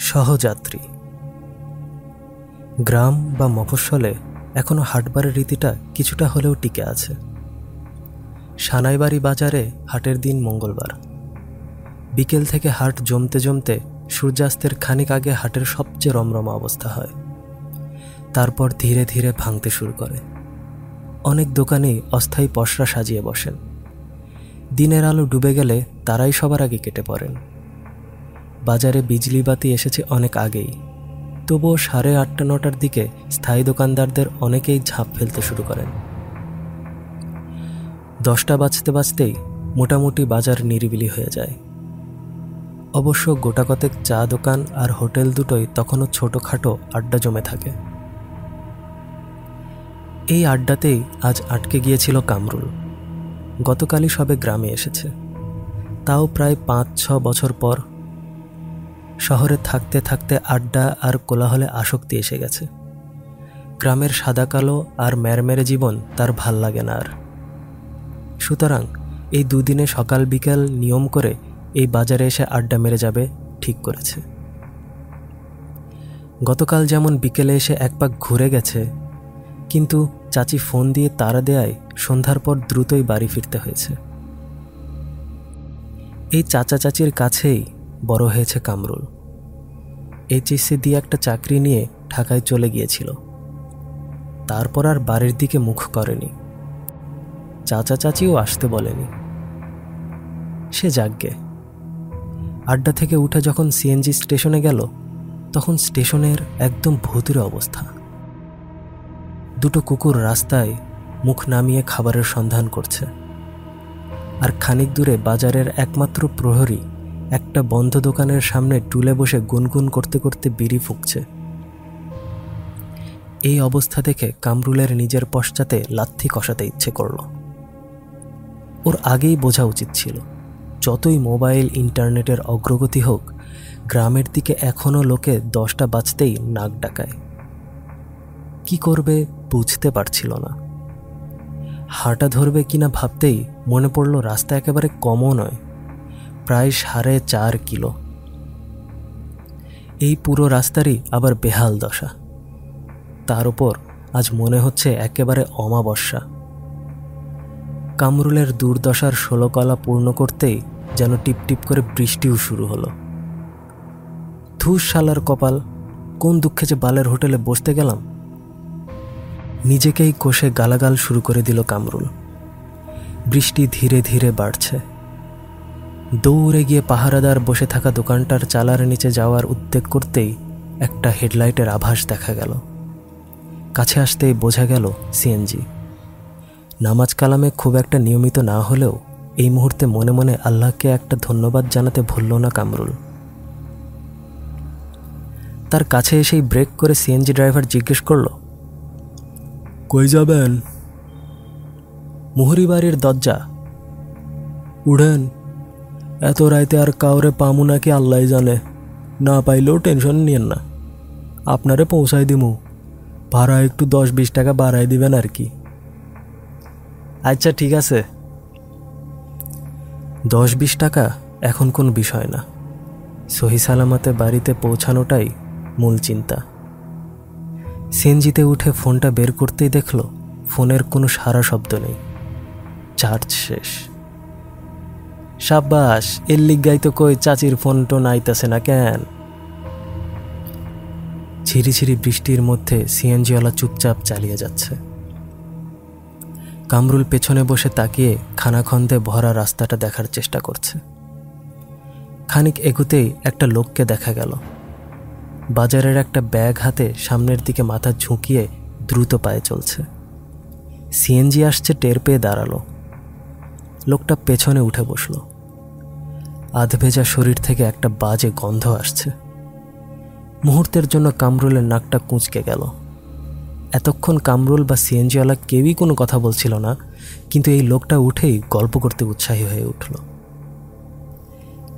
সহযাত্রী। গ্রাম বা মফস্বলে এখনও হাটবারের রীতিটা কিছুটা হলেও টিকে আছে। সানাইবাড়ি বাজারে হাটের দিন মঙ্গলবার। বিকেল থেকে হাট জমতে জমতে সূর্যাস্তের খানিক আগে হাটের সবচেয়ে রমরমা অবস্থা হয়। তারপর ধীরে ধীরে ভাঙতে শুরু করে। অনেক দোকানেই অস্থায়ী পশরা সাজিয়ে বসেন। দিনের আলো ডুবে গেলে তারাই সবার আগে কেটে পড়েন। বাজারে বিজলি বাতি এসেছে অনেক আগেই। তবুও সাড়ে আটটা, নটার দিকে স্থায়ী দোকানদারদের অনেকেই ঝাঁপ ফেলতে শুরু করেন। দশটা বাজতে বাজতেই মোটামুটি বাজার নিরিবিলি হয়ে যায়। অবশ্য গোটাকতেক চা দোকান আর হোটেল দুটোই তখনও ছোটোখাটো আড্ডা জমে থাকে। এই আড্ডাতেই আজ আটকে গিয়েছিল কামরুল। গতকালই সবে গ্রামে এসেছে। তাও প্রায় পাঁচ ছ বছর পর শহরে থাকতে থাকতে আড্ডা আর কোলাহলে আসক্তি এসে গেছে। গ্রামের সাদা কালো আর ম্যারমেরে জীবন তার ভালো লাগে না আর। সুতরাং এই দুদিনে সকাল বিকাল নিয়ম করে এই বাজারে এসে আড্ডা মেরে যাবে ঠিক করেছে। গতকাল যেমন বিকেলে এসে এক পাক ঘুরে গেছে, কিন্তু চাচি ফোন দিয়ে তারা দেয়ায় সন্ধ্যার পর দ্রুতই বাড়ি ফিরতে হয়েছে। এই চাচা চাচির কাছেই বড় হয়েছে কামরুল। এইচএসসি দিয়ে একটা চাকরি নিয়ে ঢাকায় চলে গিয়েছিল। তারপর আর বাড়ির দিকে মুখ করেনি। চাচা চাচিও আসতে বলেনি। সে যাগ্যে আড্ডা থেকে উঠে যখন সিএনজি স্টেশনে গেল, তখন স্টেশনের একদম ভূতির অবস্থা। দুটো কুকুর রাস্তায় মুখ নামিয়ে খাবারের সন্ধান করছে। আর খানিক দূরে বাজারের একমাত্র প্রহরী একটা বন্ধ দোকানের সামনে টুলে বসে গুনগুন করতে করতে বিড়ি ফুঁকছে। এই অবস্থা দেখে কামরুলের নিজের পশ্চাতে লাথি কষাতে ইচ্ছে করল। ওর আগেই বোঝা উচিত ছিল, যতই মোবাইল, ইন্টারনেটের অগ্রগতি হোক, গ্রামের দিকে এখনও লোকে দশটা বাজতেই নাক ডাকায়। কি করবে বুঝতে পারছিল না। হাঁটা ধরবে কিনা ভাবতেই মনে পড়ল রাস্তা একেবারে কমও নয়। প্রায় সাড়ে চার কিলো। এই পুরো রাস্তারই আবার বেহাল দশা। তার উপর আজ মনে হচ্ছে একেবারে অমাবস্যা। কামরুলের দুর্দশার ষোলকলা পূর্ণ করতেই যেন টিপটিপ করে বৃষ্টিও শুরু হলো। ধুস শালার কপাল, কোন দুঃখে যে বালের হোটেলে বসতে গেলাম। নিজেকেই কষে গালাগাল শুরু করে দিল কামরুল। বৃষ্টি ধীরে ধীরে বাড়ছে। দৌড়ে গিয়ে পাহারাদার বসে থাকা দোকানটার চালার নিচে যাওয়ার উদ্বেগ করতেই একটা হেডলাইটের আভাস দেখা গেল। কাছে আসতেই বোঝা গেল সিএনজি। নামাজ কালামে খুব একটা নিয়মিত না হলেও এই মুহূর্তে মনে মনে আল্লাহকে একটা ধন্যবাদ জানাতে ভুলল না কামরুল। তার কাছে এসেই ব্রেক করে সিএনজি ড্রাইভার জিজ্ঞেস করল কই যাবেন? মুহুরি বাড়ির দরজা। উড়েন এত রাইতে আর কাউরে পামু নাকি আল্লাহ জানে। না পাইলেও টেনশন নিয়েন না। আপনারে পৌঁছাই দিমু। ভাড়া একটু দশ বিশ টাকা বাড়াই দিবেন আর কি। আচ্ছা ঠিক আছে। দশ বিশ টাকা এখন কোন বিষয় না। সহি সালামতে বাড়িতে পৌঁছানোটাই মূল চিন্তা। সিএনজিতে উঠে ফোনটা বের করতেই দেখল, ফোনের কোনো সারা শব্দ নেই। চার্জ শেষ। সাব্বাস, এর লিগাই তো কই চাচির ফোন টোন আইতাছে না কেন? ঝিরিঝিরি বৃষ্টির মধ্যে সিএনজিওয়ালা চুপচাপ চালিয়ে যাচ্ছে। কামরুল পেছনে বসে তাকিয়ে খানাখন্দে ভরা রাস্তাটা দেখার চেষ্টা করছে। খানিক এগুতেই একটা লোককে দেখা গেল। বাজারের একটা ব্যাগ হাতে সামনের দিকে মাথা ঝুঁকিয়ে দ্রুত পায়ে চলছে। সিএনজি আসছে টের পেয়ে দাঁড়াল। লোকটা পেছনে উঠে বসল। আধভেজা শরীর থেকে একটা বাজে গন্ধ আসছে। মুহূর্তের জন্য কামরুলের নাকটা কুঁচকে গেল। এতক্ষণ কামরুল বা সিএনজিওয়ালা কেউই কোনো কথা বলছিল না, কিন্তু এই লোকটা উঠেই গল্প করতে উৎসাহী হয়ে উঠল।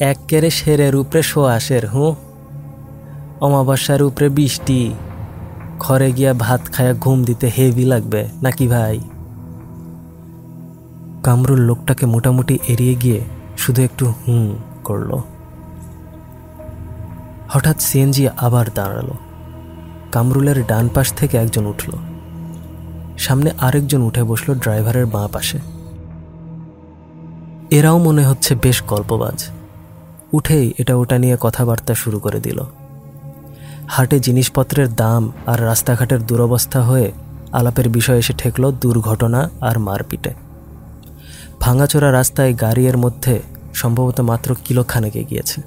এক কেরে শেরের উপরে শোয়াশের হুঁ? অমাবস্যার উপরে বৃষ্টি। ঘরে গিয়া ভাত খায়া ঘুম দিতে হেভি লাগবে, নাকি ভাই? কামরুল লোকটাকে মোটামুটি এড়িয়ে গিয়ে শুধু একটু হুম করল। হঠাৎ সিএনজি আবার দাঁড়াল। কামরুলের ডান পাশ থেকে একজন উঠল। সামনে আরেকজন উঠে বসল ড্রাইভারের বাঁ পাশে। এরাও মনে হচ্ছে বেশ গল্পবাজ। উঠেই এটা ওটা নিয়ে কথাবার্তা শুরু করে দিল। হাটে জিনিসপত্রের দাম আর রাস্তাঘাটের দুরবস্থা হয়ে আলাপের বিষয় এসে ঠেকল দুর্ঘটনা আর মারপিটে। ভাঙাচোরা রাস্তায় গাড়ির মধ্যে সম্ভবত মাত্র কিলোখানেকে গিয়েছে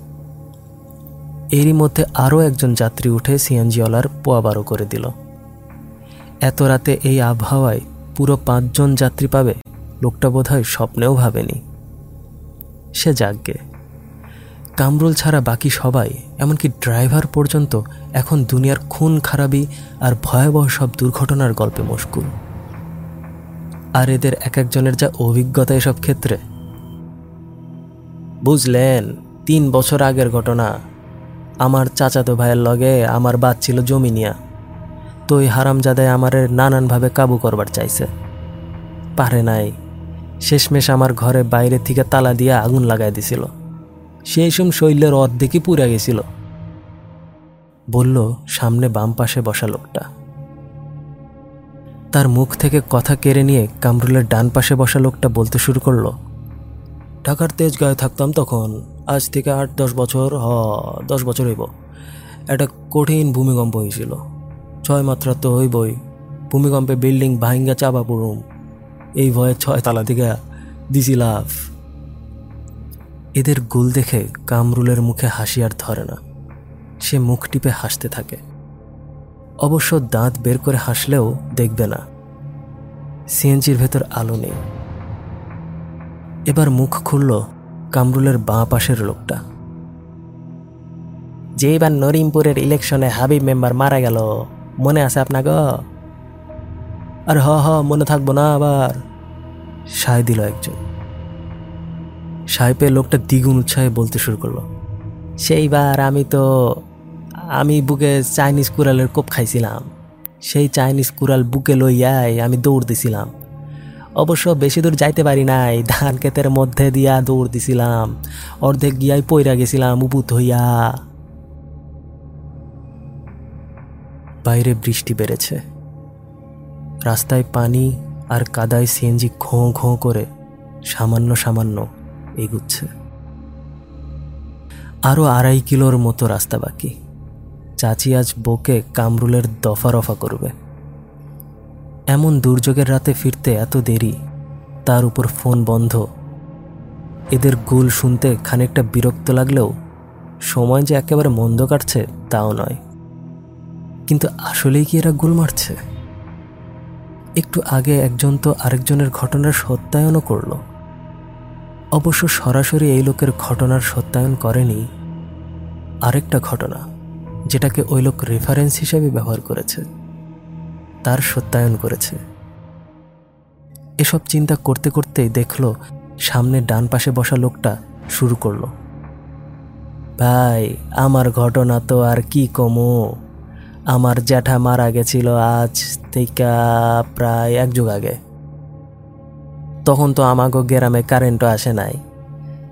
এরই মধ্যে আরও একজন যাত্রী উঠে সিএনজিওয়ালার পোয়া বারো করে দিল। এত রাতে এই আবহাওয়ায় পুরো পাঁচজন যাত্রী পাবে লোকটা বোধহয় স্বপ্নেও ভাবেনি। সে যাকগে কামরুল ছাড়া বাকি সবাই, এমনকি ড্রাইভার পর্যন্ত এখন দুনিয়ার খুন, খারাপি আর ভয়াবহ সব দুর্ঘটনার গল্পে মশগুল। আর এদের এক একজনের যা অভিজ্ঞতা এসব ক্ষেত্রে বুঝলেন, তিন বছর আগের ঘটনা। আমার চাচাতো ভাইয়ের লগে আমার বাদ ছিল জমি নিয়া। তো ওই হারামজাদায় আমারে নানানভাবে কাবু করবার চাইছে। পারে নাই, শেষমেশ আমার ঘরে বাইরে থেকে তালা দিয়ে আগুন লাগাই দিছিল। সেই সম শৈলের অর্ধেকই পুড়ে গেছিল। বলল, সামনে বাম পাশে বসা লোকটা। তার মুখ থেকে কথা কেড়ে নিয়ে কামরুলের ডান পাশে বসা লোকটা বলতে শুরু করল ঢাকার তেজগাঁয়ে থাকতাম তখন। আজ থেকে আট, দশ বছর, হ, দশ বছর হইব। একটা কঠিন ভূমিকম্প হয়েছিল ছয় মাত্রা তো হইবই। ভূমিকম্পে বিল্ডিং ভাইঙ্গা চাপা পড়ুম। এই ভয়ে ছয় তালা থেকে দিছি লাভ এদের গুল দেখে কামরুলের মুখে হাসি আর ধরে না। সে মুখ টিপে হাসতে থাকে। অবশ্য দাঁত বের করে হাসলেও দেখবে না। সিএনজির ভেতর আলো নেই। এবার মুখ খুলল কামরুলের বাঁ পাশের লোকটা। যে এবার নরিমপুরের ইলেকশনে হাবিব মেম্বার মারা গেল, মনে আছে আপনার আর হ হ, মনে থাকব না আবার, সায় দিল একজন। সায় পেয়ে লোকটা দ্বিগুণ উৎসাহে বলতে শুরু করল সেইবার আমি তো, আমি বুকে চাইনিজ কুড়ালের কোপ খাইছিলাম। সেই চাইনিজ কুড়াল বুকে লইয়াই আমি দৌড় দিছিলাম। অবশ্য বেশি দূর যাইতে পারি নাই। ধান ক্ষেতের মধ্যে দিয়া দৌড় দিছিলাম। অর্ধেক গিয়াই পইরা গেছিলাম উপুত হইয়া। বাইরে বৃষ্টি বেড়েছে। রাস্তায় পানি আর কাদায় সিএনজি ঘোঁ ঘোঁ করে সামান্য সামান্য এগুচ্ছে। আরও আড়াই কিলোর মতো রাস্তা বাকি। চাচি আজ বকে কামরুলের দফা রফা করবে। এমন দুর্যোগের রাতে ফিরতে এত দেরি, তার উপর ফোন বন্ধ। এদের গোল শুনতে খানিকটা বিরক্ত লাগলেও সময় যে একেবারে মন্দ কাটছে তাও নয়। কিন্তু আসলেই কি এরা গোল মারছে? একটু আগে একজন তো আরেকজনের ঘটনার সত্যায়নও করল। অবশ্য সরাসরি এই লোকের ঘটনার সত্যায়ন করেনি। আরেকটা ঘটনা, যেটাকে ওই লোক রেফারেন্স হিসেবে ব্যবহার করেছে। তার সত্যায়ন করেছে। এসব চিন্তা করতে করতেই দেখল সামনে ডান পাশে বসা লোকটা শুরু করল। ভাই, আমার ঘটনা তো আর কি কমো? আমার জ্যাঠা মারা গেছিল আজ থেকে প্রায় এক যুগ আগে। তখন তো আমাকে গ্রামে কারেন্টও আসে নাই।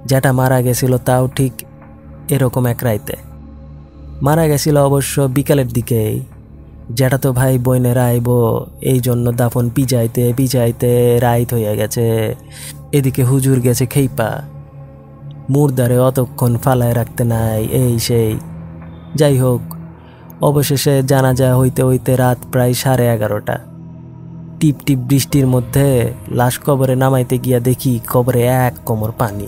জ্যাঠা মারা গেছিল তাও ঠিক এরকম এক রাইতে। মারা গেছিল অবশ্য বিকালের দিকেই। যেটা তো ভাই বইনেরা আইব, এই জন্য দাফন পিজাইতে পিজাইতে রাইত হইয়া গেছে। এদিকে হুজুর গেছে খেইপা। মুরদারে অতক্ষণ ফালায় রাখতে নাই, এই সেই। যাই হোক, অবশেষে জানাজা হইতে হইতে রাত প্রায় সাড়ে এগারোটা। টিপ টিপ বৃষ্টির মধ্যে লাশ কবরে নামাইতে গিয়া দেখি কবরে এক কোমর পানি।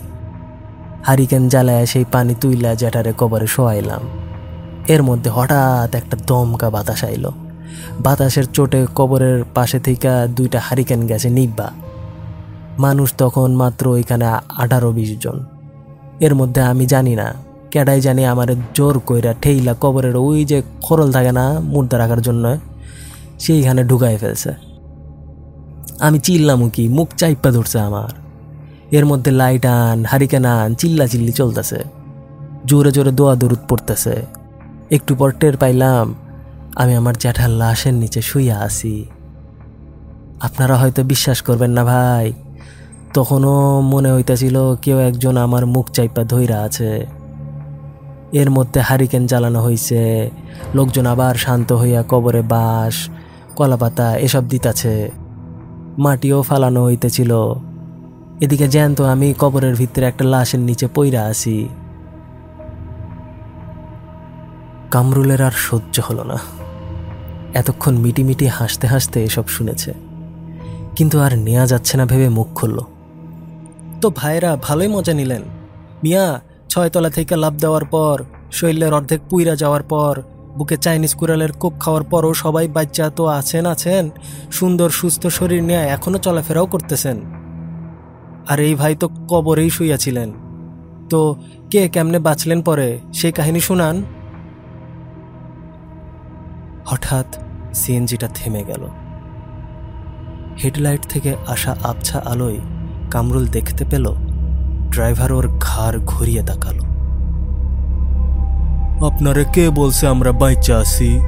হারিকেন জ্বালায় সেই পানি তুইলা জ্যাঠারে কবরে শোয়াইলাম। এর মধ্যে হঠাৎ একটা দমকা বাতাস আইল। বাতাসের চোটে কবরের পাশে থেকে দুইটা হারিকেন গেছে নিব্বা। মানুষ তখন মাত্র ওইখানে আঠারো বিশ জন। এর মধ্যে আমি জানি না, কেডাই জানি আমার জোর কইরা ঠেইলা কবরের ওই যে খরল থাকে না মুর্দা রাখার জন্য, সেইখানে ঢুকাই ফেলছে। আমি চিল্লামু কি, মুখ চাইপা ধরছে আমার। এর মধ্যে লাইট আন, হারিকেন আন চিল্লা চিল্লি চলতেছে। জোরে জোরে দোয়া দরুদ পড়তেছে। একটু পর টের পাইলাম, আমি আমার জ্যাঠার লাশের নিচে শুইয়া আছি। আপনারা হয়তো বিশ্বাস করবেন না ভাই, তখনও মনে হইতেছিল কেউ একজন আমার মুখ চাইপা ধইরা আছে। এর মধ্যে হারিকেন জ্বালানো হয়েছে লোকজন আবার শান্ত হইয়া কবরে বাঁশ কলাপাতা এসব দিতাছে। মাটিও ফালানো হইতেছিল। এদিকে জ্যান্ত আমি কবরের ভিতরে একটা লাশের নিচে পইরা আছি। কামরুলের আর সহ্য হলো না। এতক্ষণ মিটিমিটি হাসতে হাসতে এসব শুনেছে। কিন্তু আর নেওয়া যাচ্ছে না ভেবে মুখ খুলল। তো ভাইরা ভালোই মজা নিলেন। মিয়া, ছয়তলা থেকে লাভ দেওয়ার পর, শৈলের অর্ধেক পুইরা যাওয়ার পর, বুকে চাইনিজ কুড়ালের কোপ খাওয়ার পরও সবাই বাচ্চা তো আছেন আছেন, সুন্দর, সুস্থ শরীর নিয়ে এখনও চলাফেরাও করতেছেন। আর এই ভাই তো কবরেই শুইয়াছিলেন। তো কে কেমনে বাঁচলেন পরে সেই কাহিনী শুনান? হঠাৎ সিএনজিটা থেমে গেল। হেডলাইট থেকে আসা আবছা আলোয় কামরুল দেখতে পেল, ড্রাইভার ওর ঘাড় ঘুরিয়ে তাকালো। আপনারে কে বলছে আমরা বাইচা আছি?